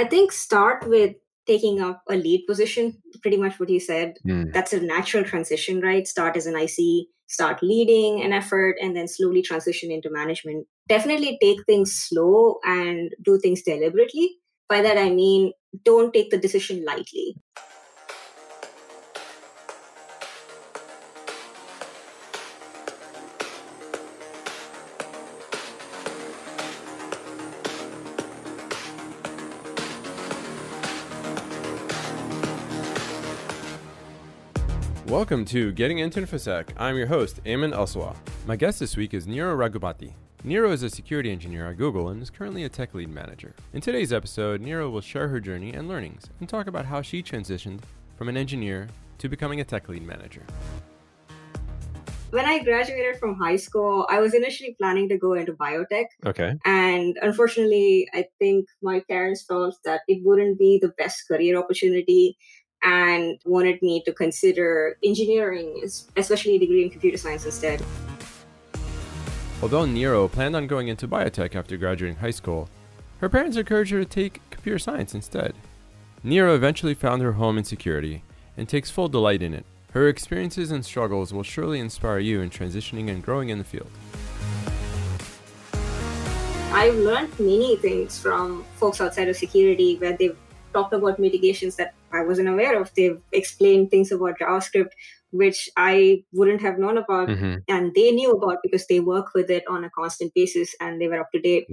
I think start with taking up a lead position, pretty much what you said. Mm. That's a natural transition, right? Start as an IC, start leading an effort, and then slowly transition into management. Definitely take things slow and do things deliberately. By that, I mean, don't take the decision lightly. Welcome to Getting into InfoSec. I'm your host, Ayman Elsawah. My guest this week is Niru Ragupathy. Niru is a security engineer at Google and is currently a tech lead manager. In today's episode, Niru will share her journey and learnings and talk about how she transitioned from an engineer to becoming a tech lead manager. When I graduated from high school, I was initially planning to go into biotech. Okay. And unfortunately, I think my parents felt that it wouldn't be the best career opportunity and wanted me to consider engineering, especially a degree in computer science instead. Although Niru planned on going into biotech after graduating high school, her parents encouraged her to take computer science instead. Niru eventually found her home in security and takes full delight in it. Her experiences and struggles will surely inspire you in transitioning and growing in the field. I've learned many things from folks outside of security where they've talked about mitigations that I wasn't aware of. They've explained things about JavaScript which I wouldn't have known about mm-hmm. and they knew about because they work with it on a constant basis and they were up to date.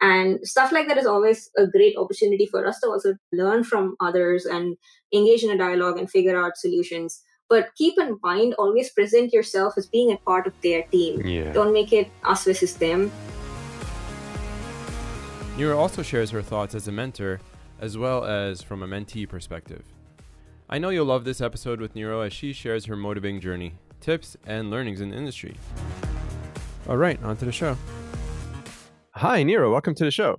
And stuff like that is always a great opportunity for us to also learn from others and engage in a dialogue and figure out solutions. But keep in mind, always present yourself as being a part of their team. Yeah. Don't make it us versus them. Niru also shares her thoughts as a mentor as well as from a mentee perspective. I know you'll love this episode with Niru as she shares her motivating journey, tips, and learnings in the industry. All right, on to the show. Hi, Niru. Welcome to the show.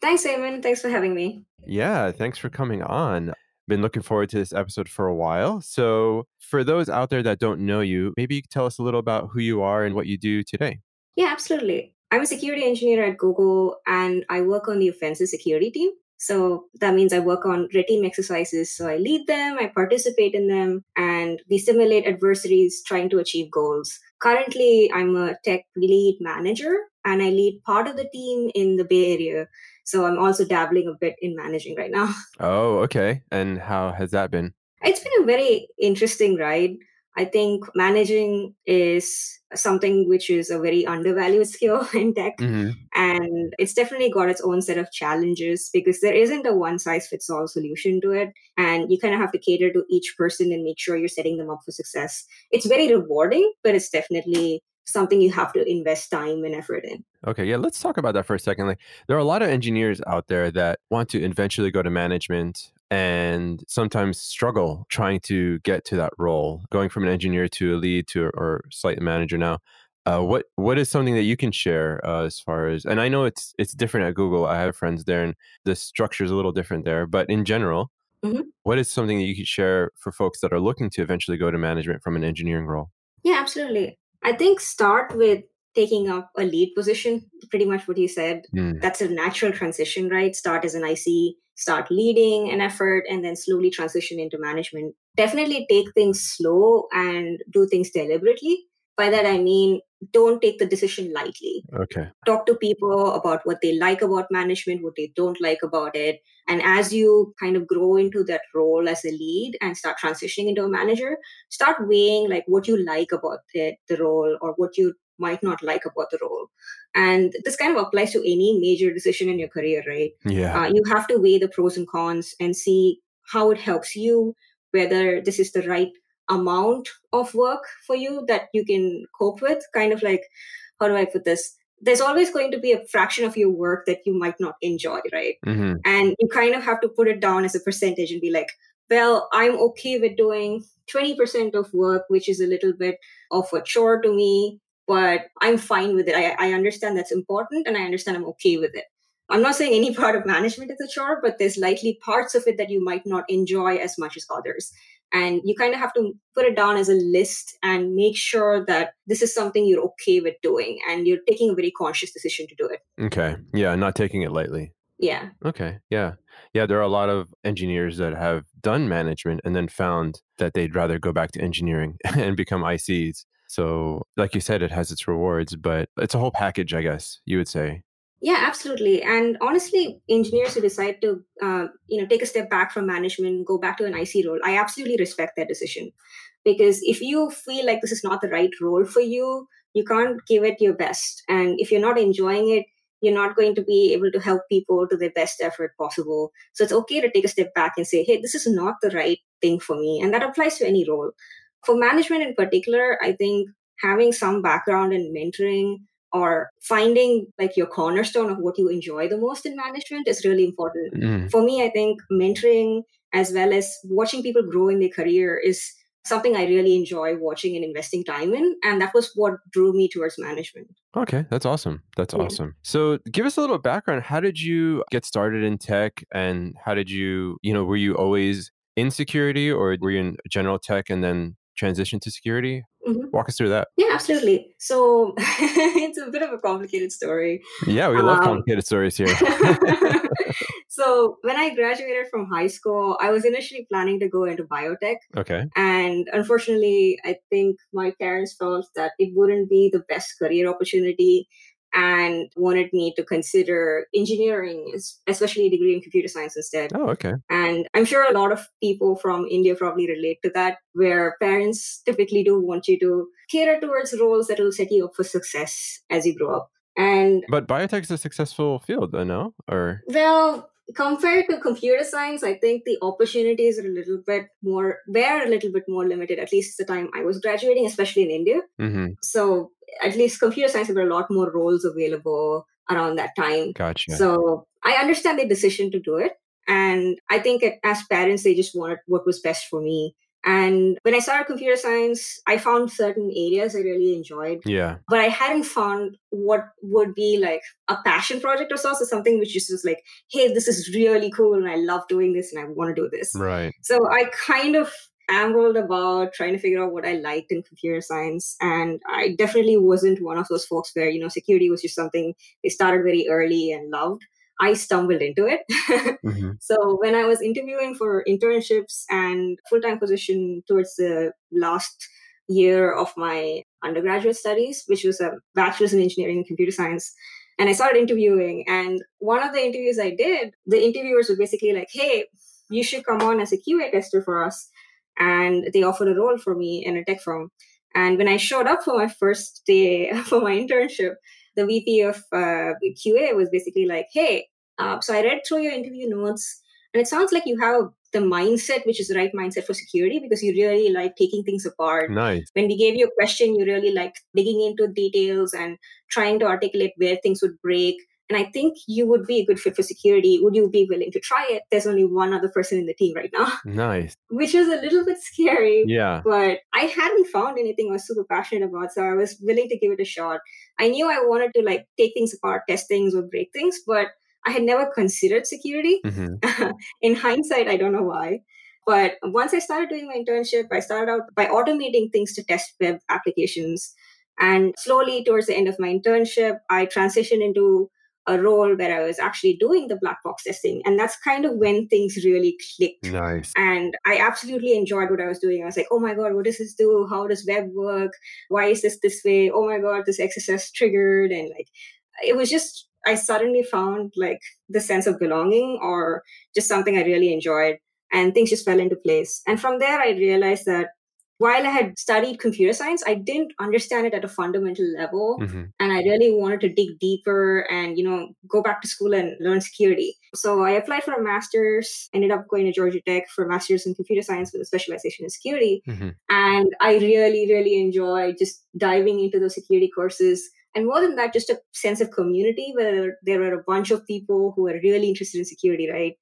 Thanks, Ayman. Thanks for having me. Yeah, thanks for coming on. Been looking forward to this episode for a while. So, for those out there that don't know you, maybe you could tell us a little about who you are and what you do today. Yeah, absolutely. I'm a security engineer at Google and I work on the offensive security team. So that means I work on team exercises. So I lead them, I participate in them, and we simulate adversaries trying to achieve goals. Currently, I'm a tech lead manager and I lead part of the team in the Bay Area. So I'm also dabbling a bit in managing right now. Oh, okay. And how has that been? It's been a very interesting ride. I think managing is something which is a very undervalued skill in tech. Mm-hmm. And it's definitely got its own set of challenges because there isn't a one size fits all solution to it. And you kind of have to cater to each person and make sure you're setting them up for success. It's very rewarding, but it's definitely something you have to invest time and effort in. Okay, yeah, let's talk about that for a second. Like there are a lot of engineers out there that want to eventually go to management and sometimes struggle trying to get to that role, going from an engineer to a lead to or slight manager now. Uh, what what is something that you can share uh, as far as and I know it's it's different at Google. I have friends there, and the structure is a little different there. But in general, mm-hmm. what is something that you could share for folks that are looking to eventually go to management from an engineering role? Yeah, absolutely. I think start with taking up a lead position, pretty much what you said. Mm. That's a natural transition, right? Start as an IC, start leading an effort, and then slowly transition into management. Definitely take things slow and do things deliberately. By that, I mean, don't take the decision lightly. Okay. Talk to people about what they like about management, what they don't like about it. And as you kind of grow into that role as a lead and start transitioning into a manager, start weighing like what you like about the, the role or what you might not like about the role. And this kind of applies to any major decision in your career, right? Yeah. Uh, you have to weigh the pros and cons and see how it helps you, whether this is the right amount of work for you that you can cope with. Kind of like, how do I put this? There's always going to be a fraction of your work that you might not enjoy, right? Mm-hmm. And you kind of have to put it down as a percentage and be like, well, I'm okay with doing 20% of work, which is a little bit of a chore to me but I'm fine with it. I, I understand that's important and I understand I'm okay with it. I'm not saying any part of management is a chore, but there's likely parts of it that you might not enjoy as much as others. And you kind of have to put it down as a list and make sure that this is something you're okay with doing and you're taking a very conscious decision to do it. Okay. Yeah, not taking it lightly. Yeah. Okay. Yeah. Yeah. There are a lot of engineers that have done management and then found that they'd rather go back to engineering and become ICs. So, like you said, it has its rewards, but it's a whole package, I guess you would say. Yeah, absolutely. And honestly, engineers who decide to, uh, you know, take a step back from management, go back to an IC role, I absolutely respect that decision. Because if you feel like this is not the right role for you, you can't give it your best. And if you're not enjoying it, you're not going to be able to help people to their best effort possible. So it's okay to take a step back and say, hey, this is not the right thing for me. And that applies to any role. For management in particular, I think having some background in mentoring or finding like your cornerstone of what you enjoy the most in management is really important. Mm. For me, I think mentoring as well as watching people grow in their career is something I really enjoy watching and investing time in. And that was what drew me towards management. Okay, that's awesome. That's yeah. awesome. So give us a little background. How did you get started in tech and how did you, you know, were you always in security or were you in general tech and then transition to security? Mm-hmm. Walk us through that. Yeah, absolutely. So it's a bit of a complicated story. Yeah, we love um, complicated stories here. so when I graduated from high school, I was initially planning to go into biotech. Okay. And unfortunately, I think my parents felt that it wouldn't be the best career opportunity and wanted me to consider engineering, especially a degree in computer science instead. Oh, okay. And I'm sure a lot of people from India probably relate to that, where parents typically do want you to cater towards roles that will set you up for success as you grow up. And but biotech is a successful field, I know, or well, compared to computer science, I think the opportunities are a little bit more, were a little bit more limited, at least the time I was graduating, especially in India. Mm-hmm. So at least computer science, there were a lot more roles available around that time. Gotcha. So I understand the decision to do it. And I think as parents, they just wanted what was best for me. And when I started computer science, I found certain areas I really enjoyed. Yeah. But I hadn't found what would be like a passion project or so, so something which is just like, hey, this is really cool and I love doing this and I want to do this. Right. So I kind of ambled about trying to figure out what I liked in computer science. And I definitely wasn't one of those folks where, you know, security was just something they started very early and loved. I stumbled into it. mm-hmm. So when I was interviewing for internships and full time position towards the last year of my undergraduate studies, which was a bachelor's in engineering and computer science, and I started interviewing. And one of the interviews I did, the interviewers were basically like, "Hey, you should come on as a QA tester for us." And they offered a role for me in a tech firm. And when I showed up for my first day for my internship, the VP of uh, QA was basically like, hey, uh, so I read through your interview notes, and it sounds like you have the mindset, which is the right mindset for security, because you really like taking things apart. Nice. When we gave you a question, you really like digging into details and trying to articulate where things would break. And I think you would be a good fit for security. Would you be willing to try it? There's only one other person in the team right now. Nice. Which is a little bit scary. Yeah. But I hadn't found anything I was super passionate about. So I was willing to give it a shot. I knew I wanted to like take things apart, test things or break things, but I had never considered security. Mm-hmm. in hindsight, I don't know why. But once I started doing my internship, I started out by automating things to test web applications. And slowly, towards the end of my internship, I transitioned into a role where I was actually doing the black box testing. And that's kind of when things really clicked. Nice. And I absolutely enjoyed what I was doing. I was like, oh my God, what does this do? How does web work? Why is this this way? Oh my God, this XSS triggered. And like, it was just, I suddenly found like the sense of belonging or just something I really enjoyed. And things just fell into place. And from there, I realized that while I had studied computer science, I didn't understand it at a fundamental level. Mm-hmm. And I really wanted to dig deeper and, you know, go back to school and learn security. So I applied for a master's, ended up going to Georgia Tech for a master's in computer science with a specialization in security. Mm-hmm. And I really, really enjoy just diving into those security courses. And more than that, just a sense of community where there were a bunch of people who were really interested in security, right?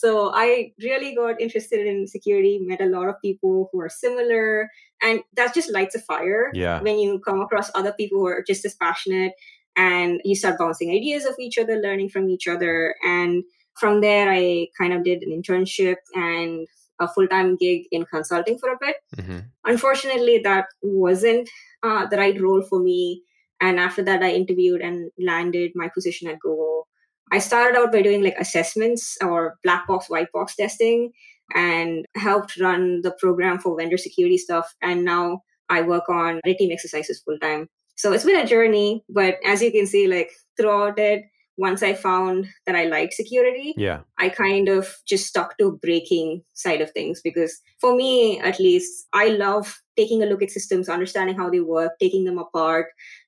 So I really got interested in security, met a lot of people who are similar, and that just lights a fire yeah. when you come across other people who are just as passionate and you start bouncing ideas of each other, learning from each other. And from there, I kind of did an internship and a full time gig in consulting for a bit. Mm-hmm. Unfortunately, that wasn't uh, the right role for me. And after that, I interviewed and landed my position at Google I started out by doing like assessments or black box, white box testing and helped run the program for vendor security stuff. And now I work on red team exercises full time. So it's been a journey, but as you can see, like throughout it, once I found that I liked security, yeah, I kind of just stuck to breaking side of things because for me, at least, I love taking a look at systems, understanding how they work, taking them apart,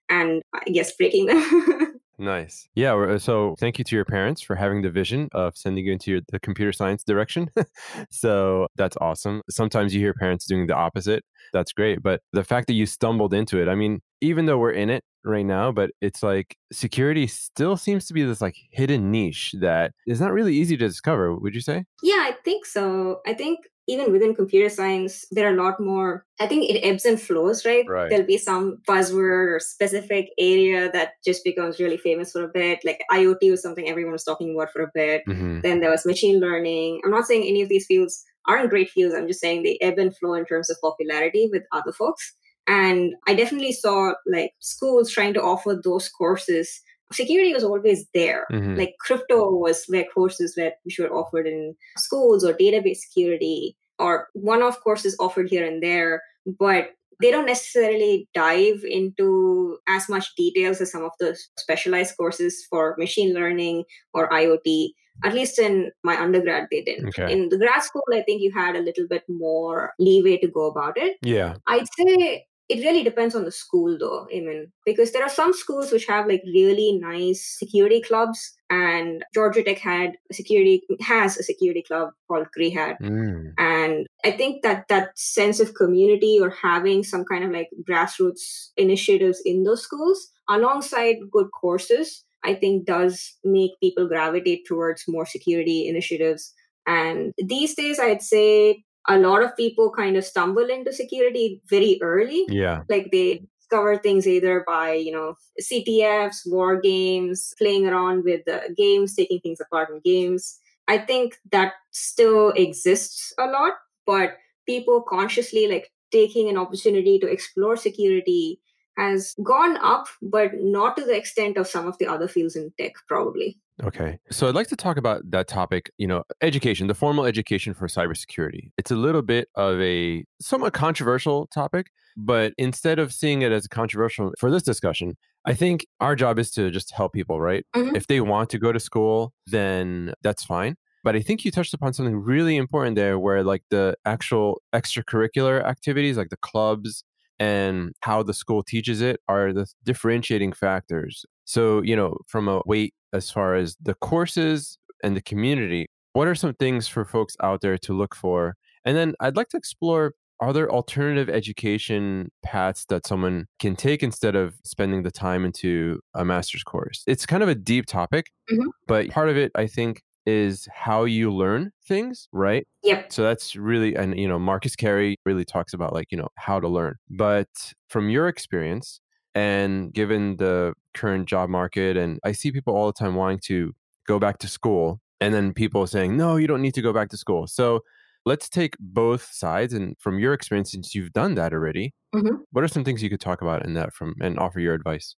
and I guess breaking them. Nice. Yeah. Uh, so thank you to your parents for having the vision of sending you into your, the computer science direction. so that's awesome. Sometimes you hear parents doing the opposite. That's great. But the fact that you stumbled into it, I mean, even though we're in it right now, but it's like security still seems to be this like hidden niche that is not really easy to discover, would you say? Yeah, I think so. I think even within computer science, there are a lot more. I think it ebbs and flows, right? Right. There'll be some buzzword or specific area that just becomes really famous for a bit. Like IoT was something everyone was talking about for a bit. Mhm. Then there was machine learning. I'm not saying any of these fields aren't great fields. I'm just saying they ebb and flow in terms of popularity with other folks. And I definitely saw like schools trying to offer those courses. Security was always there. Mhm. Like crypto was where courses that which were offered in schools or database security or one-off courses offered here and there, but they don't necessarily dive into as much details as some of the specialized courses for machine learning or IoT. At least in my undergrad, they didn't. Okay. In the grad school, I think you had a little bit more leeway to go about it. Yeah. I'd say it really depends on the school though, Ayman, because there are some schools which have like really nice security clubs and Georgia Tech had a security has a security club called Grey Hat. Mm. And I think that that sense of community or having some kind of like grassroots initiatives in those schools alongside good courses, I think does make people gravitate towards more security initiatives. And these days, I'd say a lot of people kind of stumble into security very early. Yeah. Like they discover things either by, you know, CTFs, war games, playing around with the games, taking things apart in games. I think that still exists a lot, but people consciously like taking an opportunity to explore security has gone up, but not to the extent of some of the other fields in tech, probably. Okay. So I'd like to talk about that topic, you know, education, the formal education for cybersecurity. It's a little bit of a somewhat controversial topic, but instead of seeing it as controversial for this discussion, I think our job is to just help people, right? Mhm. If they want to go to school, then that's fine. But I think you touched upon something really important there where like the actual extracurricular activities, like the clubs and how the school teaches it are the differentiating factors. So, you know, from a weight as far as the courses and the community, what are some things for folks out there to look for? And then I'd like to explore are there alternative education paths that someone can take instead of spending the time into a master's course? It's kind of a deep topic, Mhm. but part of it, I think, is how you learn things, right? Yep. So that's really, and you know, Marcus Carey really talks about like, you know, how to learn. But from your experience, and given the current job market, and I see people all the time wanting to go back to school, and then people saying, no, you don't need to go back to school. So let's take both sides. And from your experience, since you've done that already, Mhm. what are some things you could talk about in that from and offer your advice?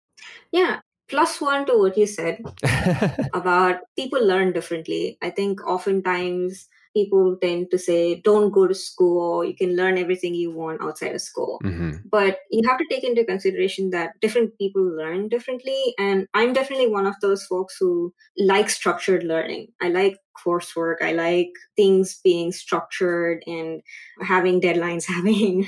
Yeah. Plus one to what you said. about people learn differently. I think oftentimes people tend to say, don't go to school, you can learn everything you want outside of school. hmm But you have to take into consideration that different people learn differently. And I'm definitely one of those folks who like structured learning. I like coursework. I like things being structured and having deadlines, having,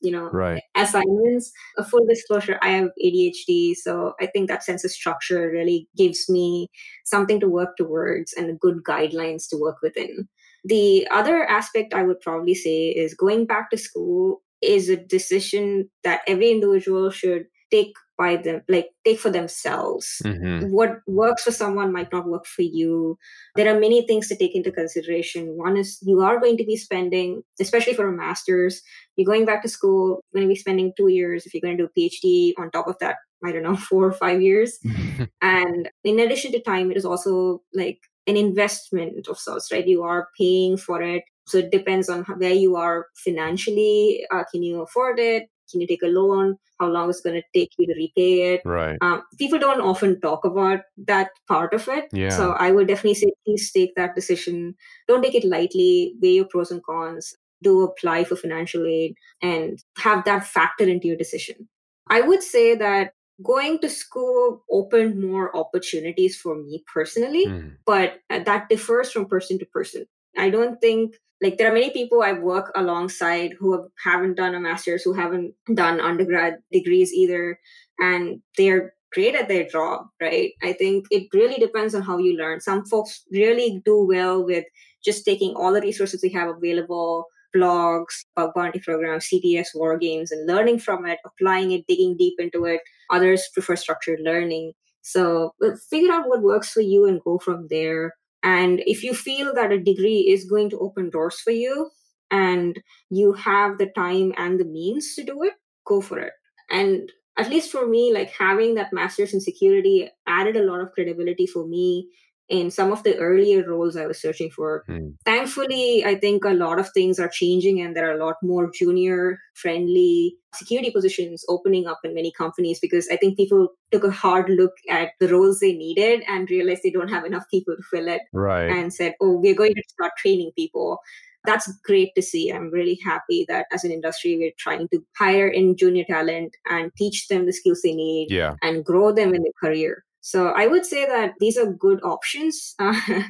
you know, Right. assignments. A full disclosure, I have ADHD, so I think that sense of structure really gives me something to work towards and good guidelines to work within. The other aspect I would probably say is going back to school is a decision that every individual should take by them like take for themselves. Hmm what works for someone might not work for you. There are many things to take into consideration. One is you are going to be spending especially for a master's you're going back to school you're going to be spending two years if you're going to do a phd on top of that i don't know four or five years. And in addition to time it is also like an investment of sorts right you are paying for it so it depends on how, where you are financially uh, can you afford it Can you take a loan? How long is it going to take you to repay it? Right. Um, people don't often talk about that part of it. Yeah. So I would definitely say please take that decision. Don't take it lightly. Weigh your pros and cons. Do apply for financial aid and have that factor into your decision. I would say that going to school opened more opportunities for me personally, Mm. but uh, that differs from person to person. I don't think like there are many people I work alongside who have, haven't done a master's, who haven't done undergrad degrees either, and they're great at their job, right? I think it really depends on how you learn. Some folks really do well with just taking all the resources they have available, blogs, bug bounty programs, CTFs war games, and learning from it, applying it, digging deep into it. Others prefer structured learning. So figure out what works for you and go from there. And if you feel that a degree is going to open doors for you and you have the time and the means to do it, go for it. And at least for me, like having that master's in security added a lot of credibility for me in some of the earlier roles I was searching for. Hmm. Thankfully, I think a lot of things are changing and there are a lot more junior friendly security positions opening up in many companies because I think people took a hard look at the roles they needed and realized they don't have enough people to fill it Right. and said, oh, we're going to start training people. That's great to see. I'm really happy that as an industry, we're trying to hire in junior talent and teach them the skills they need yeah. and grow them in their career. So I would say that these are good options. Uh,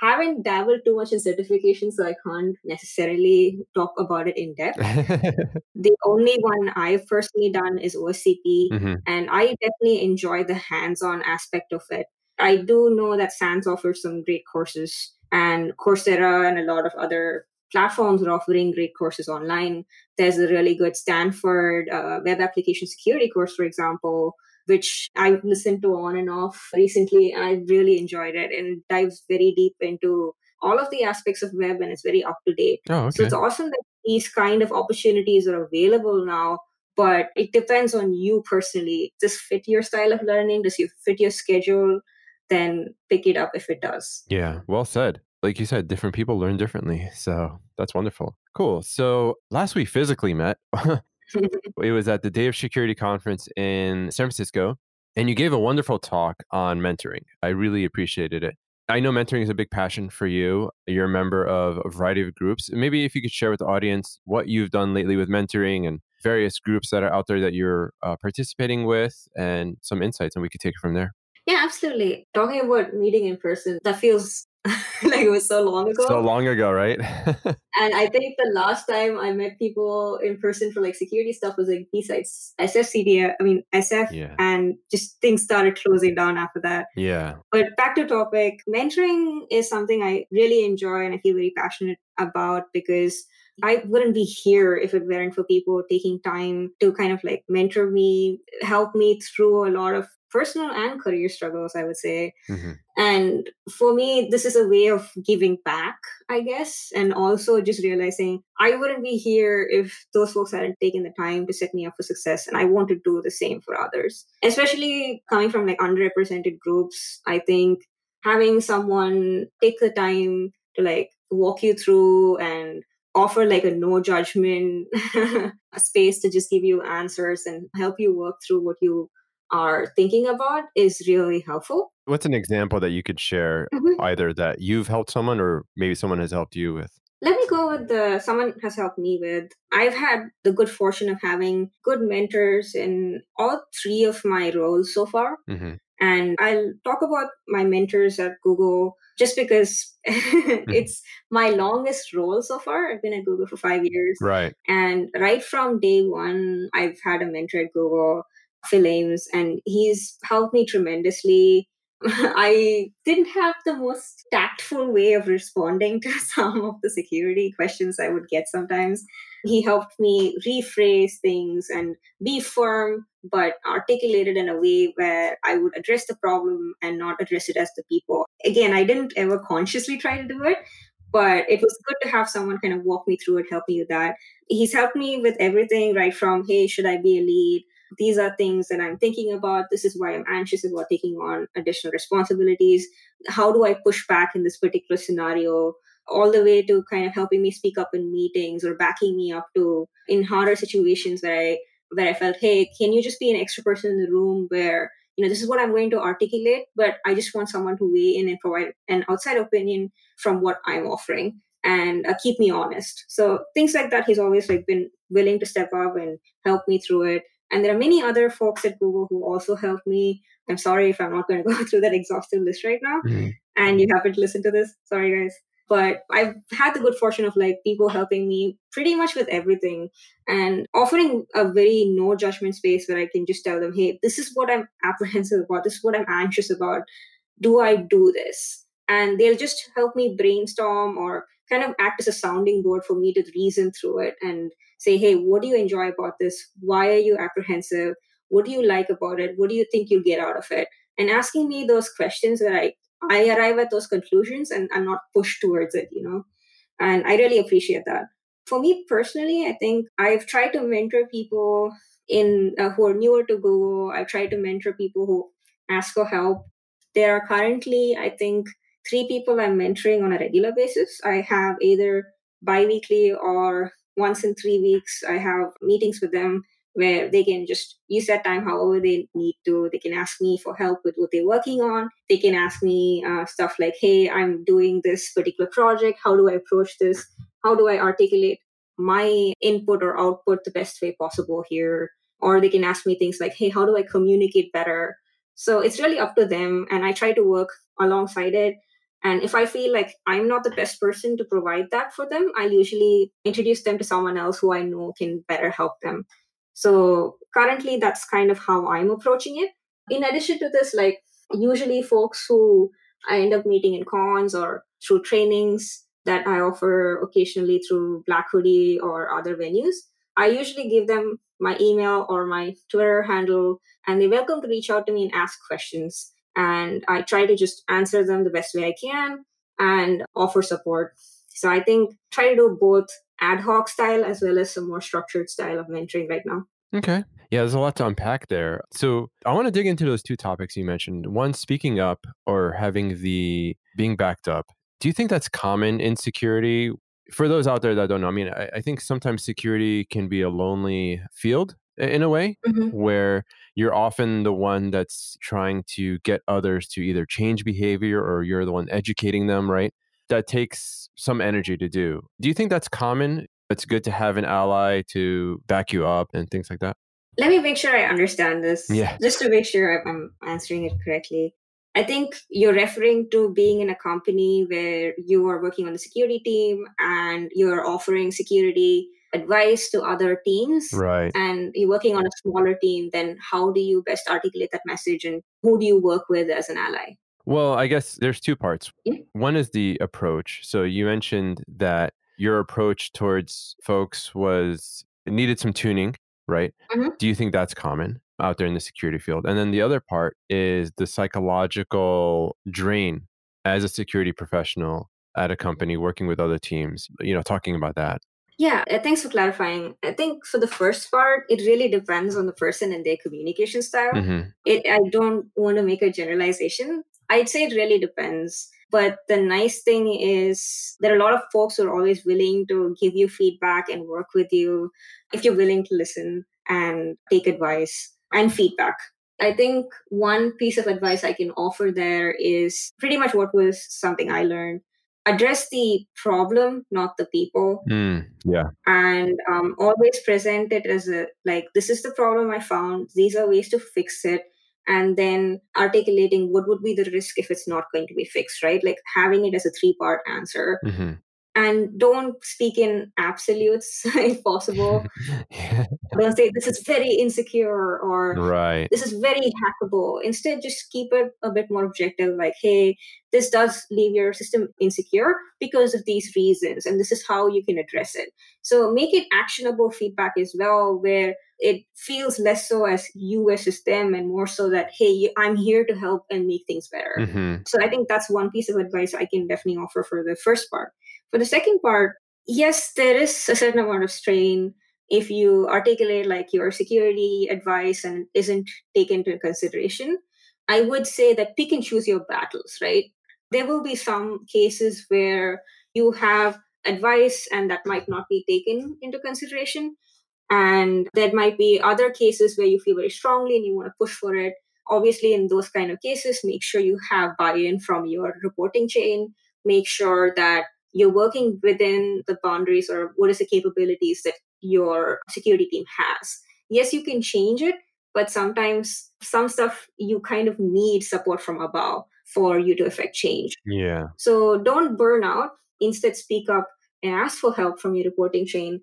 haven't dabbled too much in certification, so I can't necessarily talk about it in depth. The only one I've personally done is OSCP, hmm and I definitely enjoy the hands-on aspect of it. I do know that SANS offers some great courses, and Coursera and a lot of other platforms are offering great courses online. There's a really good Stanford uh, web application security course, for example, which I've listened to on and off recently, and I really enjoyed it. And it dives very deep into all of the aspects of web, and it's very up to date. Oh, okay. So it's awesome that these kind of opportunities are available now, but it depends on you personally. Does fit your style of learning? Does it fit your schedule? Then pick it up if it does. Yeah, well said. Like you said, different people learn differently. So that's wonderful. Cool. So last we physically met, it was at the Day of Shecurity conference in San Francisco, and you gave a wonderful talk on mentoring. I really appreciated it. I know mentoring is a big passion for you. You're a member of a variety of groups. Maybe if you could share with the audience what you've done lately with mentoring and various groups that are out there that you're uh, participating with and some insights, and we could take it from there. Yeah, absolutely. Talking about meeting in person, that feels like it was so long ago. So long ago, right? And I think the last time I met people in person for like security stuff was like BSides SFCD, I mean SF, yeah. and just things started closing down after that. Yeah. But back to topic, mentoring is something I really enjoy and I feel very passionate about because I wouldn't be here if it weren't for people taking time to kind of like mentor me, help me through a lot of personal and career struggles, I would say. hmm And for me, this is a way of giving back, I guess, and also just realizing I wouldn't be here if those folks hadn't taken the time to set me up for success. And I want to do the same for others, especially coming from like underrepresented groups. I think having someone take the time to like walk you through and offer like a no judgment a space to just give you answers and help you work through what you are thinking about is really helpful. What's an example that you could share, Mhm. either that you've helped someone or maybe someone has helped you with? Let me go with the someone has helped me with. I've had the good fortune of having good mentors in all three of my roles so far. hmm And I'll talk about my mentors at Google just because it's my longest role so far. I've been at Google for five years. Right. And right from day one, I've had a mentor at Google, Phil Ames, and he's helped me tremendously. I didn't have the most tactful way of responding to some of the security questions I would get sometimes. He helped me rephrase things and be firm, but articulated in a way where I would address the problem and not address it as the people. Again, I didn't ever consciously try to do it, but it was good to have someone kind of walk me through it, help me with that. He's helped me with everything, right from, hey, should I be a lead? These are things that I'm thinking about. This is why I'm anxious about taking on additional responsibilities. How do I push back in this particular scenario? All the way to kind of helping me speak up in meetings or backing me up to in harder situations where I where I felt, hey, can you just be an extra person in the room where, you know, this is what I'm going to articulate, but I just want someone to weigh in and provide an outside opinion from what I'm offering and uh, keep me honest. So things like that, he's always like been willing to step up and help me through it. And there are many other folks at Google who also helped me. I'm sorry if I'm not going to go through that exhaustive list right now. Mm-hmm. And you happen to listen to this. Sorry, guys. But I've had the good fortune of like people helping me pretty much with everything and offering a very no judgment space where I can just tell them, hey, this is what I'm apprehensive about. This is what I'm anxious about. Do I do this? And they'll just help me brainstorm or kind of act as a sounding board for me to reason through it and say, hey, what do you enjoy about this? Why are you apprehensive? What do you like about it? What do you think you'll get out of it? And asking me those questions where I, I arrive at those conclusions and I'm not pushed towards it, you know? And I really appreciate that. For me personally, I think I've tried to mentor people in uh, who are newer to Google. I've tried to mentor people who ask for help. There are currently, I think, three people I'm mentoring on a regular basis. I have either bi-weekly or once in three weeks, I have meetings with them where they can just use that time however they need to. They can ask me for help with what they're working on. They can ask me uh, stuff like, hey, I'm doing this particular project. How do I approach this? How do I articulate my input or output the best way possible here? Or they can ask me things like, hey, how do I communicate better? So it's really up to them. And I try to work alongside it and if I feel like I'm not the best person to provide that for them, I'll usually introduce them to someone else who I know can better help them. So currently, that's kind of how I'm approaching it. In addition to this, like usually folks who I end up meeting in cons or through trainings that I offer occasionally through Black Hoodie or other venues, I usually give them my email or my Twitter handle, and they're welcome to reach out to me and ask questions and I try to just answer them the best way I can and offer support. So I think try to do both ad hoc style as well as some more structured style of mentoring right now. Okay. Yeah, there's a lot to unpack there. So I want to dig into those two topics you mentioned. One, speaking up or having the being backed up. Do you think that's common in security? For those out there that don't know, I mean, I, I think sometimes security can be a lonely field in a way mm-hmm. where you're often the one that's trying to get others to either change behavior or you're the one educating them, right? That takes some energy to do. Do you think that's common? It's good to have an ally to back you up and things like that? Let me make sure I understand this. Yeah. Just to make sure I'm answering it correctly. I think you're referring to being in a company where you are working on the security team and you're offering security advice to other teams right. and you're working on a smaller team then how do you best articulate that message and who do you work with as an ally? Well i guess there's two parts. Yeah. one is the approach. So you mentioned that your approach towards folks was needed some tuning right? Mm-hmm. do you think that's common out there in the security field? And then the other part is the psychological drain as a security professional at a company working with other teams you know talking about that yeah, uh, thanks for clarifying. I think for the first part, it really depends on the person and their communication style. Mm-hmm. It, I don't want to make a generalization. I'd say it really depends. But the nice thing is there are a lot of folks who are always willing to give you feedback and work with you if you're willing to listen and take advice and feedback. I think one piece of advice I can offer there is pretty much what was something I learned address the problem not the people. Mm, yeah. And um, always present it as a like this is the problem i found these are ways to fix it and then articulating what would be the risk if it's not going to be fixed right? Like having it as a three part answer. Mm-hmm and don't speak in absolutes if possible. yeah. Don't say this is very insecure or right. this is very hackable. Instead, just keep it a bit more objective, like, hey, this does leave your system insecure because of these reasons, and this is how you can address it. So make it actionable feedback as well, where it feels less so as you versus them and more so that hey i'm here to help and make things better mm-hmm. so i think that's one piece of advice i can definitely offer for the first part for the second part, yes, there is a certain amount of strain if you articulate like your security advice and isn't taken into consideration. I would say that pick and choose your battles, right? There will be some cases where you have advice and that might not be taken into consideration. And there might be other cases where you feel very strongly and you want to push for it. Obviously, in those kind of cases, make sure you have buy in from your reporting chain. Make sure that you're working within the boundaries or what is the capabilities that your security team has. Yes, you can change it, but sometimes some stuff you kind of need support from above for you to affect change. Yeah. So don't burn out. Instead, speak up and ask for help from your reporting chain.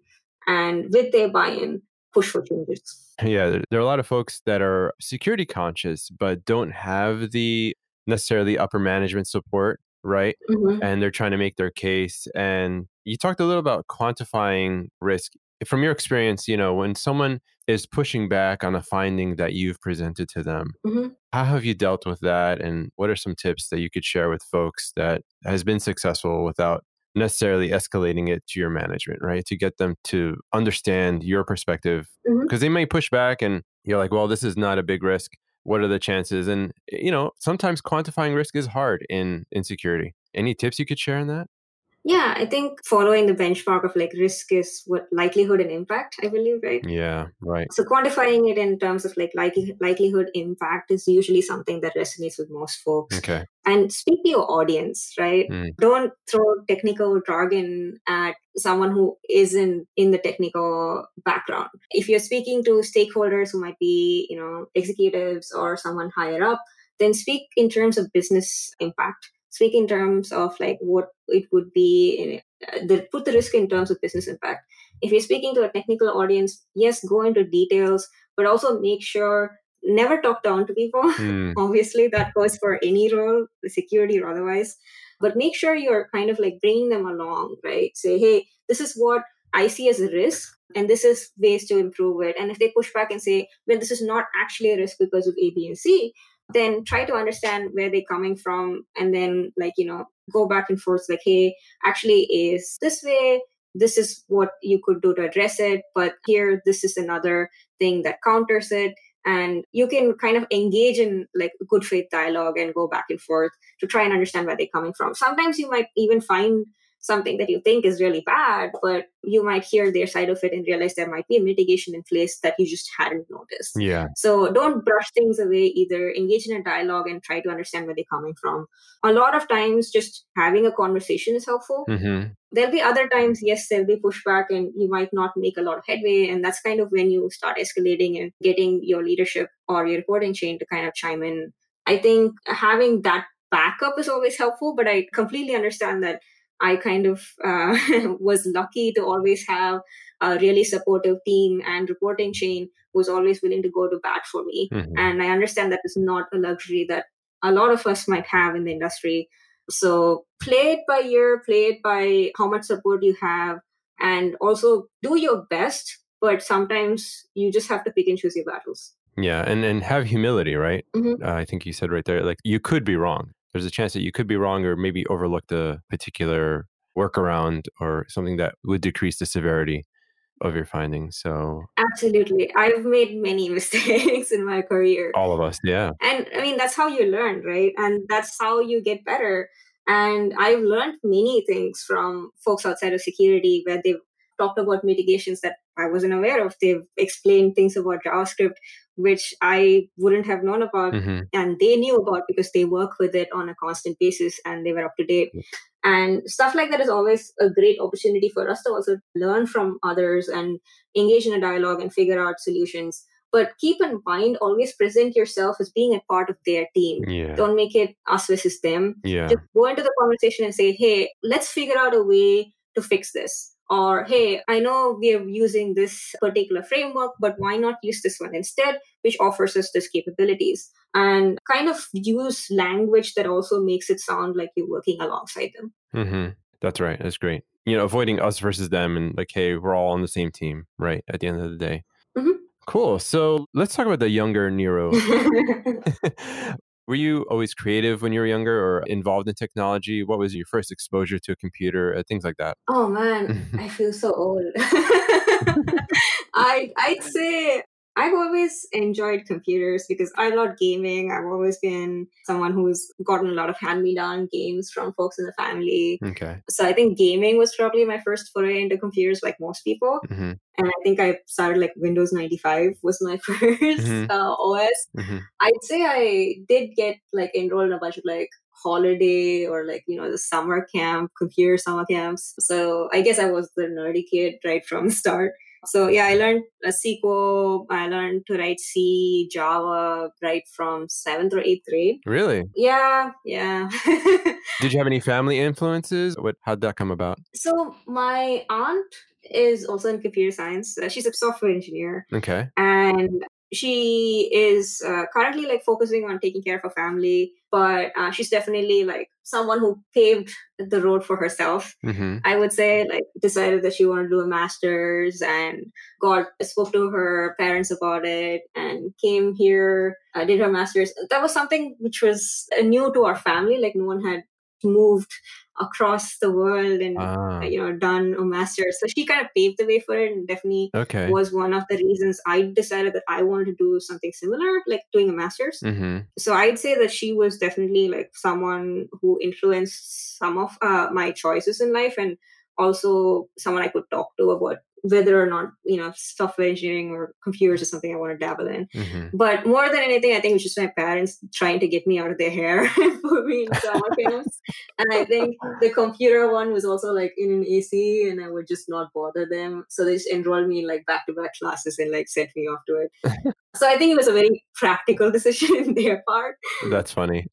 And with their buy in, push for changes. Yeah, there are a lot of folks that are security conscious, but don't have the necessarily upper management support, right? Mm-hmm. And they're trying to make their case. And you talked a little about quantifying risk. From your experience, you know, when someone is pushing back on a finding that you've presented to them, Mm-hmm. how have you dealt with that? And what are some tips that you could share with folks that has been successful without necessarily escalating it to your management, right? To get them to understand your perspective because they may push back and you're like, well, this is not a big risk. What are the chances? And eh, you know, sometimes quantifying risk is hard in in security. Any tips you could share on that? Yeah, I think following the benchmark of like risk is what likelihood and impact, I believe, right? Yeah, right. So quantifying it in terms of like likely, likelihood impact is usually something that resonates with most folks. Okay. And speak to your audience, right? Mm. Don't throw technical jargon at someone who isn't in the technical background. If you're speaking to stakeholders who might be, you know, executives or someone higher up, then speak in terms of business impact. Speak in terms of like what it would be. uh, The, put the risk in terms of business impact. If you're speaking to a technical audience, yes, go into details, but also make sure never talk down to people. Hmm. Obviously, that goes for any role, security or otherwise. But make sure you're kind of like bringing them along, right? Say, hey, this is what I see as a risk, and this is ways to improve it. And if they push back and say, well, this is not actually a risk because of A, B, and C, then try to understand where they're coming from and then like you know go back and forth like hey actually is this way this is what you could do to address it but here this is another thing that counters it. And you can kind of engage in like good faith dialogue and go back and forth to try and understand where they're coming from. Sometimes you might even find something that you think is really bad but you might hear their side of it and realize there might be a mitigation in place that you just hadn't noticed Yeah. so don't brush things away either. Engage in a dialogue and try to understand where they're coming from. A lot of times, just having a conversation is helpful. hmm There'll be other times, yes, there'll be pushback and you might not make a lot of headway. And that's kind of when you start escalating and getting your leadership or your reporting chain to kind of chime in. I think having that backup is always helpful, but I completely understand that I kind of uh, was lucky to always have a really supportive team and reporting chain who was always willing to go to bat for me. hmm And I understand that is not a luxury that a lot of us might have in the industry. So play it by ear, play it by how much support you have, and also do your best. But sometimes you just have to pick and choose your battles. Yeah, and and have humility, right? Mhm. Uh, I think you said right there, like you could be wrong. There's a chance that you could be wrong, or maybe overlook the particular workaround or something that would decrease the severity of your findings. So Absolutely. I've made many mistakes in my career. all of us, yeah, And I mean, that's how you learn, right? And that's how you get better. And I've learned many things from folks outside of security where they've talked about mitigations that I wasn't aware of. They've explained things about JavaScript which I wouldn't have known about hmm and they knew about because they work with it on a constant basis and they were up to date. And stuff like that is always a great opportunity for us to also learn from others and engage in a dialogue and figure out solutions. But keep in mind, always present yourself as being a part of their team. yeah, Don't make it us versus them. yeah, Just go into the conversation and say, hey, let's figure out a way to fix this. Or, hey, I know we are using this particular framework, but why not use this one instead, which offers us this capabilities? And kind of use language that also makes it sound like you're working alongside them. hmm That's right. That's great. You know, avoiding us versus them, and like, hey, we're all on the same team, right? At the end of the day. Mhm. Cool. So let's talk about the younger Niru. were you always creative when you were younger or involved in technology? What was your first exposure to a computer? Uh, things like that. oh man, I feel so old. I I'd say I've always enjoyed computers because I love gaming. I've always been someone who's gotten a lot of hand me down games from folks in the family. Okay. So I think gaming was probably my first foray into computers, like most people. hmm And I think I started like Windows 95 was my 1st Mhm. uh, OS. hmm I'd say I did get like enrolled in a bunch of like holiday or like you know the summer camp computer summer camps so i guess i was the nerdy kid right from the start so yeah i learned a sql i learned to write c java right from seventh or eighth grade Really? yeah yeah Did you have any family influences? What? How'd that come about? so my aunt is also in computer science Uh, she's a software engineer Okay. and she is uh, currently like focusing on taking care of her family but uh, she's definitely like someone who paved the road for herself. Hmm i would say like decided that she wanted to do a master's and got spoke to her parents about it and came here uh, did her master's. That was something which was uh, new to our family like no one had moved across the world and Ah. you know done a master's so she kind of paved the way for it and definitely Okay. was one of the reasons I decided that I wanted to do something similar, like doing a master's. hmm So I'd say that she was definitely like someone who influenced some of uh, my choices in life and also someone I could talk to about whether or not, you know, software engineering or computers is something I want to dabble in. hmm But more than anything, I think it's just my parents trying to get me out of their hair and put me in summer camps. And I think the computer one was also like in an AC, and I would just not bother them. So they just enrolled me in like back to back classes and like sent me off to it. so I think it was a very practical decision in their part. That's funny.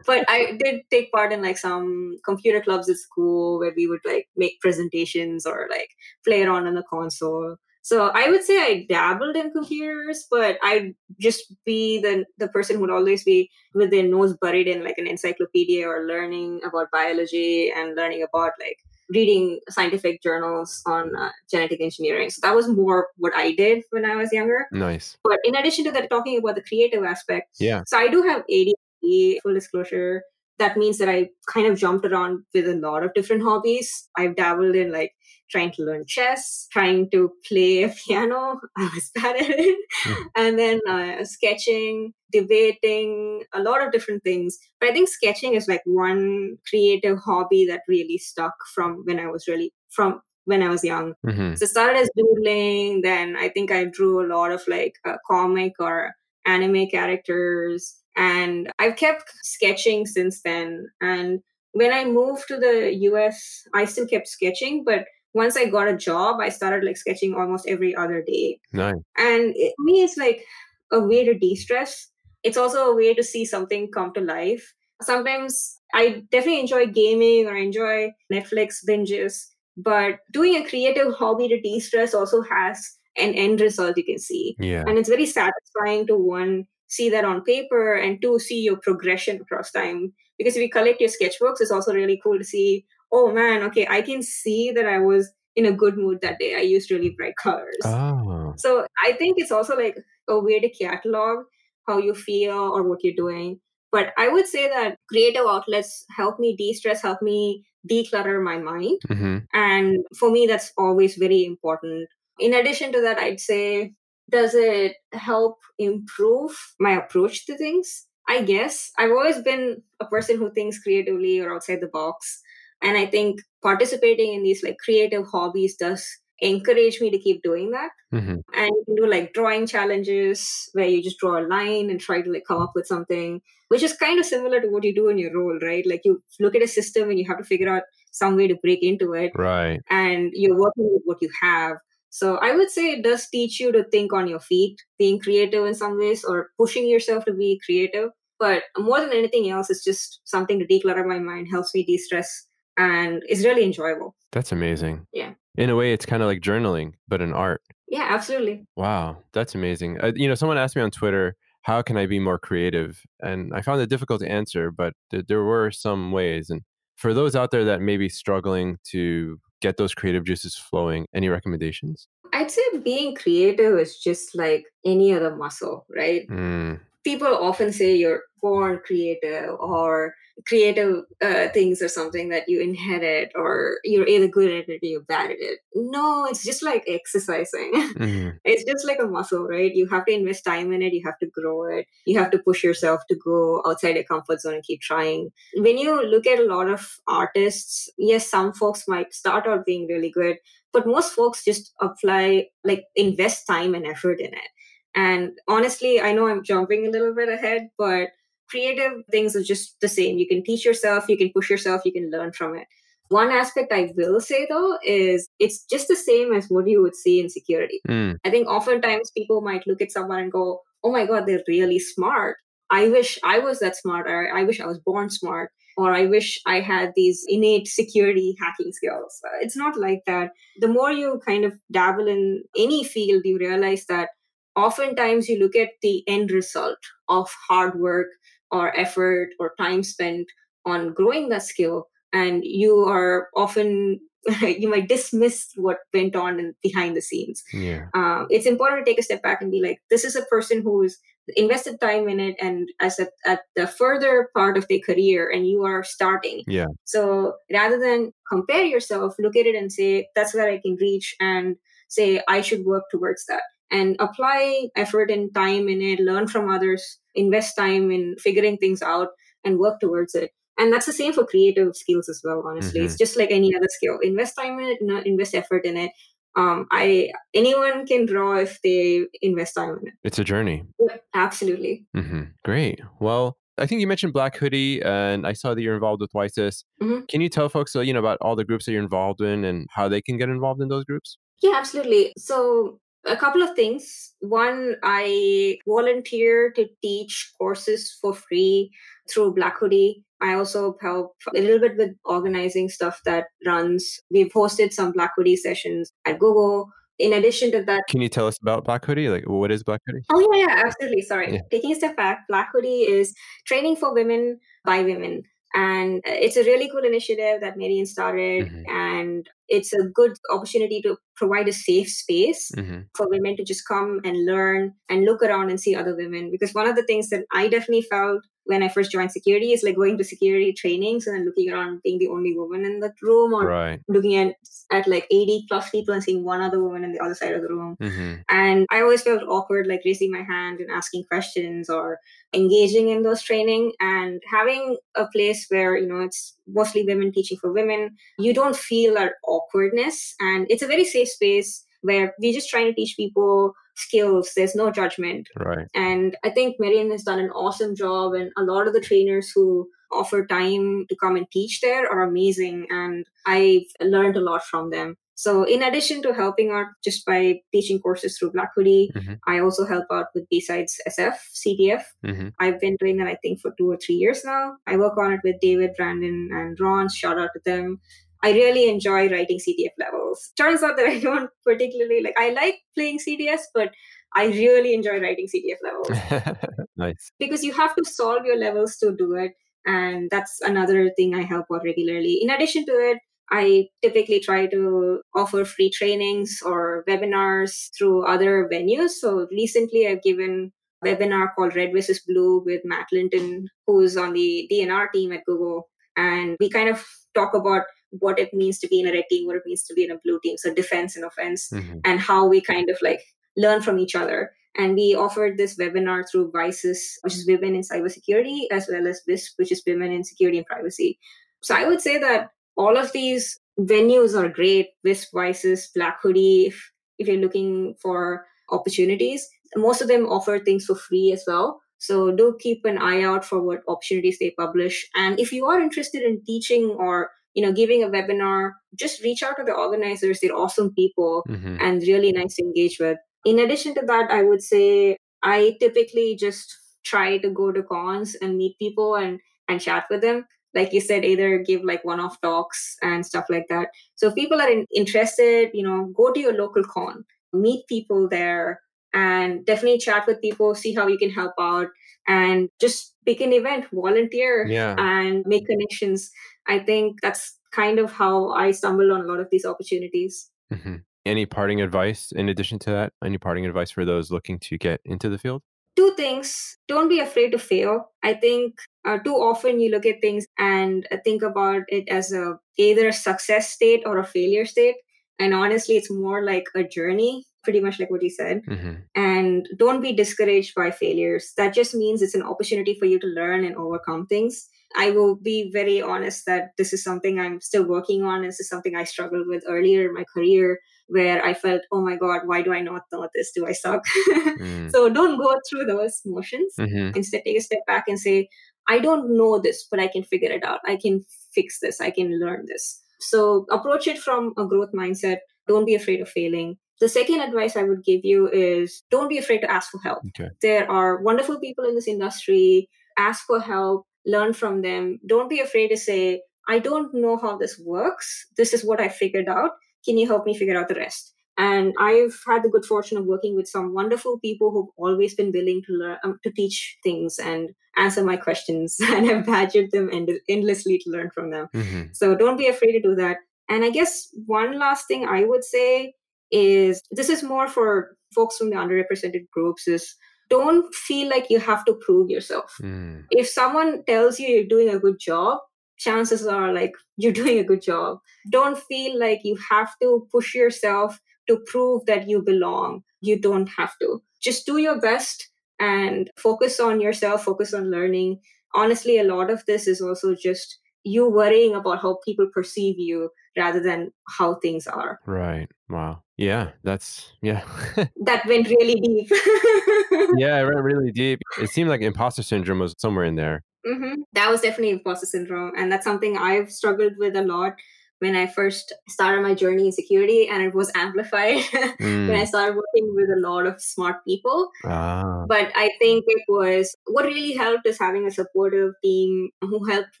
But I did take part in like some computer clubs at school where we would like make presentations or like play around on the console. So I would say I dabbled in computers, but I'd just be the the person who would always be with their nose buried in like an encyclopedia or learning about biology and learning about like reading scientific journals on uh, genetic engineering. So that was more what I did when I was younger. nice. But in addition to that, talking about the creative aspect, Yeah. so I do have ADHD, full disclosure. That means that I kind of jumped around with a lot of different hobbies. I've dabbled in like trying to learn chess, trying to play a piano. I was bad at it. Mhm. And then uh, sketching, debating, a lot of different things. But I think sketching is like one creative hobby that really stuck from when I was really, from when I was young. hmm So started as doodling. Then I think I drew a lot of like uh, comic or anime characters, and I've kept sketching since then. And when I moved to the US, I still kept sketching, but once I got a job, I started like sketching almost every other day. Nice. And it, to me, it's like a way to de stress. It's also a way to see something come to life. Sometimes I definitely enjoy gaming or enjoy Netflix binges, but doing a creative hobby to de stress also has an end result you can see. Yeah. And it's very satisfying to one, see that on paper, and two, see your progression across time. Because if you collect your sketchbooks, it's also really cool to see, oh man, okay, I can see that I was in a good mood that day. I used really bright colors. Oh. So I think it's also like a way to catalog how you feel or what you're doing. But I would say that creative outlets help me de stress, help me declutter my mind. hmm And for me, that's always very important. In addition to that, I'd say, does it help improve my approach to things? I guess I've always been a person who thinks creatively or outside the box. And I think participating in these like creative hobbies does encourage me to keep doing that hmm and you can do like drawing challenges where you just draw a line and try to like come up with something which is kind of similar to what you do in your role right like you look at a system and you have to figure out some way to break into it Right. and you're working with what you have so i would say it does teach you to think on your feet being creative in some ways or pushing yourself to be creative but more than anything else it's just something to declutter my mind helps me de-stress and it's really enjoyable That's amazing. Yeah. In a way, it's kind of like journaling, but in art. yeah absolutely Wow, that's amazing. Uh, you know, someone asked me on Twitter, how can I be more creative? And I found it difficult to answer, but th- there were some ways. And for those out there that may be struggling to get those creative juices flowing, any recommendations? I'd say being creative is just like any other muscle, right? Mm, people often say you're born creative or creative uh, things are something that you inherit or you're either good at it or you're bad at it. No, it's just like exercising. Mm-hmm. it's just like a muscle, right? You have to invest time in it, you have to grow it, you have to push yourself to go outside your comfort zone and keep trying. When you look at a lot of artists, yes, some folks might start out being really good, but most folks just apply, like, invest time and effort in it. And honestly, I know I'm jumping a little bit ahead, but creative things are just the same. You can teach yourself, you can push yourself, you can learn from it. One aspect I will say though is it's just the same as what you would see in security. Mm. I think oftentimes people might look at someone and go, oh my God, they're really smart. I wish I was that smart, or I wish I was born smart, or I wish I had these innate security hacking skills. It's not like that. The more you kind of dabble in any field, you realize that oftentimes you look at the end result of hard work or effort or time spent on growing that skill and you are often you might dismiss what went on in, behind the scenes. Yeah. um, it's important to take a step back and be like this is a person who's invested time in it and as a, at the further part of their career and you are starting. Yeah. So rather than compare yourself look at it and say that's where i can reach and say i should work towards that and apply effort and time in it, learn from others, invest time in figuring things out and work towards it. And that's the same for creative skills as well, honestly. Mm-hmm. It's just like any other skill. Invest time in it, invest effort in it. Um, I anyone can draw if they invest time in it. It's a journey. Yeah, absolutely. Mm-hmm. Great. Well, I think you mentioned Black Hoodie, and I saw that you're involved with WiCyS. Mm-hmm. Can you tell folks, uh, you know, about all the groups that you're involved in and how they can get involved in those groups? Yeah, absolutely. So a couple of things. One, I volunteer to teach courses for free through Black Hoodie. I also help a little bit with organizing stuff that runs. We've hosted some Black Hoodie sessions at Google. In addition to that, can you tell us about Black Hoodie? Like, what is Black Hoodie? Oh, yeah, yeah, absolutely. Sorry. Yeah. Taking a step back, Black Hoodie is training for women by women. And it's a really cool initiative that Marion started. Mm-hmm. And it's a good opportunity to provide a safe space mm-hmm. for women to just come and learn and look around and see other women. Because one of the things that I definitely felt when I first joined security is like going to security trainings and then looking around being the only woman in that room or right. looking at at like 80 plus people and seeing one other woman in the other side of the room. Mm-hmm. And I always felt awkward like raising my hand and asking questions or engaging in those training and having a place where, you know, it's mostly women teaching for women, you don't feel that awkwardness. And it's a very safe space where we're just trying to teach people skills. There's no judgment. Right. And I think Marion has done an awesome job. And a lot of the trainers who offer time to come and teach there are amazing. And I've learned a lot from them. So, in addition to helping out just by teaching courses through Black Hoodie, mm-hmm. I also help out with BSides SF, CTF. Mm-hmm. I've been doing that, I think, for two or three years now. I work on it with David, Brandon, and Ron. Shout out to them. I really enjoy writing CTF levels. Turns out that I don't particularly like, I like playing CTFs, but I really enjoy writing CTF levels. nice. Because you have to solve your levels to do it. And that's another thing I help out regularly. In addition to it, I typically try to offer free trainings or webinars through other venues. So recently I've given a webinar called Red versus Blue with Matt Linton, who's on the D&R team at Google. And we kind of talk about what it means to be in a red team, what it means to be in a blue team, so defense and offense, mm-hmm. and how we kind of like learn from each other. And we offered this webinar through WiCyS, which is Women in Cybersecurity, as well as WISP, which is Women in Security and Privacy. So I would say that all of these venues are great, WISP, WiCyS, Black Hoodie, if, if you're looking for opportunities. Most of them offer things for free as well. So do keep an eye out for what opportunities they publish. And if you are interested in teaching or you know giving a webinar just reach out to the organizers. They're awesome people mm-hmm. and really nice to engage with. In addition to that i would say i typically just try to go to cons and meet people and and chat with them. Like you said either give like one-off talks and stuff like that. So if people are in, interested you know go to your local con. Meet people there and definitely chat with people see how you can help out and just pick an event volunteer yeah. and make connections I think that's kind of how I stumbled on a lot of these opportunities. Mm-hmm. Any parting advice in addition to that? Any parting advice for those looking to get into the field? two things don't be afraid to fail. I think uh, too often you look at things and think about it as a either a success state or a failure state. And honestly, it's more like a journey, pretty much like what you said. Mm-hmm. And don't be discouraged by failures. That just means it's an opportunity for you to learn and overcome things. I will be very honest that this is something I'm still working on. This is something I struggled with earlier in my career where I felt, oh my God, why do I not know this? Do I suck? mm. So don't go through those motions. Mm-hmm. Instead, take a step back and say, I don't know this, but I can figure it out. I can fix this. I can learn this. So approach it from a growth mindset. Don't be afraid of failing. The second advice I would give you is don't be afraid to ask for help. Okay. There are wonderful people in this industry. Ask for help learn from them. Don't be afraid to say, I don't know how this works. This is what I figured out. Can you help me figure out the rest? And I've had the good fortune of working with some wonderful people who've always been willing to learn, um, to teach things and answer my questions. And I've badgered them end- endlessly to learn from them. Mm-hmm. So don't be afraid to do that. And I guess one last thing I would say is this is more for folks from the underrepresented groups is don't feel like you have to prove yourself. Mm. If someone tells you you're doing a good job, chances are like you're doing a good job. Don't feel like you have to push yourself to prove that you belong. You don't have to. Just do your best and focus on yourself, focus on learning. Honestly, a lot of this is also just you worrying about how people perceive you rather than how things are. Right. Wow. Yeah, that's yeah. that went really deep. yeah, it went really deep. It seemed like imposter syndrome was somewhere in there. Mm-hmm. That was definitely imposter syndrome, and that's something I've struggled with a lot when I first started my journey in security, and it was amplified mm. when I mm. started working with a lot of smart people. Ah. But I think it was what really helped is having a supportive team who helped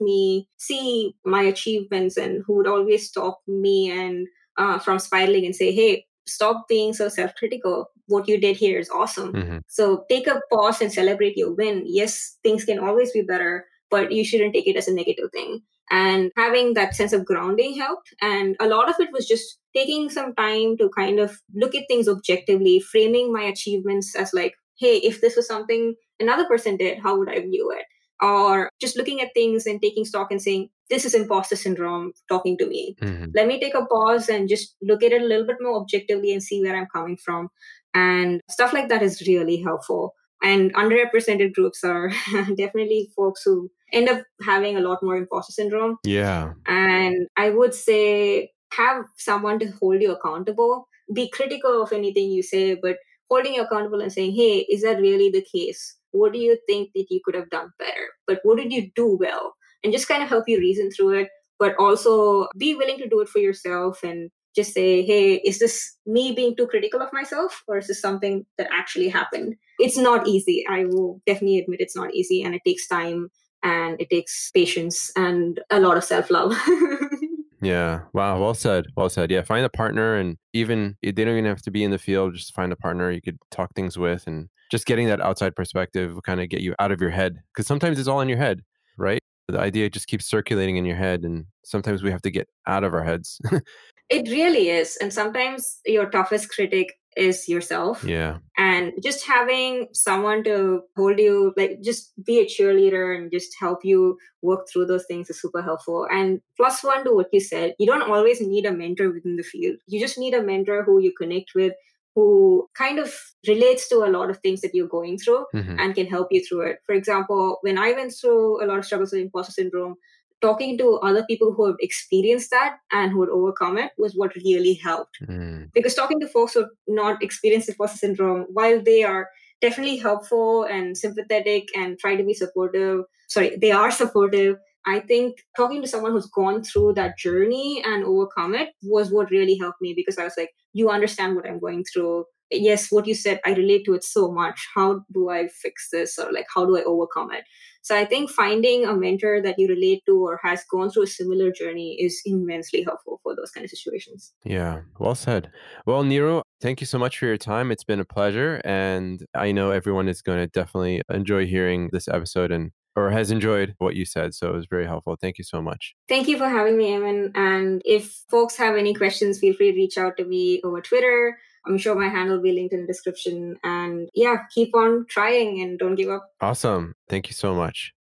me see my achievements and who would always stop me and uh, from spiraling and say, "Hey, stop being so self-critical what you did here is awesome mm-hmm. so take a pause and celebrate your win yes things can always be better but you shouldn't take it as a negative thing and having that sense of grounding helped. And a lot of it was just taking some time to kind of look at things objectively framing my achievements as like hey if this was something another person did how would i view it? Or just looking at things and taking stock and saying this is imposter syndrome talking to me. Mm-hmm. let me take a pause and just look at it a little bit more objectively and see where i'm coming from. And stuff like that is really helpful and underrepresented groups are definitely folks who end up having a lot more imposter syndrome. Yeah. And I would say have someone to hold you accountable. Be critical of anything you say, but holding you accountable and saying, hey, is that really the case? What do you think that you could have done better? But what did you do well? And just kind of help you reason through it, but also be willing to do it for yourself and just say, hey, is this me being too critical of myself or is this something that actually happened? It's not easy. I will definitely admit it's not easy and it takes time and it takes patience and a lot of self love. yeah. Wow. Well said. Well said. Yeah. Find a partner and even they don't even have to be in the field. Just find a partner you could talk things with and just getting that outside perspective will kind of get you out of your head because sometimes it's all in your head, right? The idea just keeps circulating in your head and sometimes we have to get out of our heads. it really is. And sometimes your toughest critic is yourself. Yeah. And just having someone to hold you, like just be a cheerleader and just help you work through those things is super helpful. And plus one to what you said, you don't always need a mentor within the field. You just need a mentor who you connect with, who kind of relates to a lot of things that you're going through mm-hmm. and can help you through it. For example, when I went through a lot of struggles with imposter syndrome, talking to other people who have experienced that and who would overcome it was what really helped. Mm. Because talking to folks who have not experienced imposter syndrome, while they are definitely helpful and sympathetic and try to be supportive, sorry, they are supportive. I think talking to someone who's gone through that journey and overcome it was what really helped me because I was like, you understand what I'm going through. Yes, what you said, I relate to it so much. How do I fix this? Or like, how do I overcome it? So I think finding a mentor that you relate to or has gone through a similar journey is immensely helpful for those kind of situations. Yeah, well said. Well, Niru thank you so much for your time. It's been a pleasure. And I know everyone is going to definitely enjoy hearing this episode and or has enjoyed what you said. So it was very helpful. Thank you so much. Thank you for having me, Ayman. And if folks have any questions, feel free to reach out to me over Twitter I'm sure my handle will be linked in the description. And yeah, keep on trying and don't give up. Awesome. Thank you so much.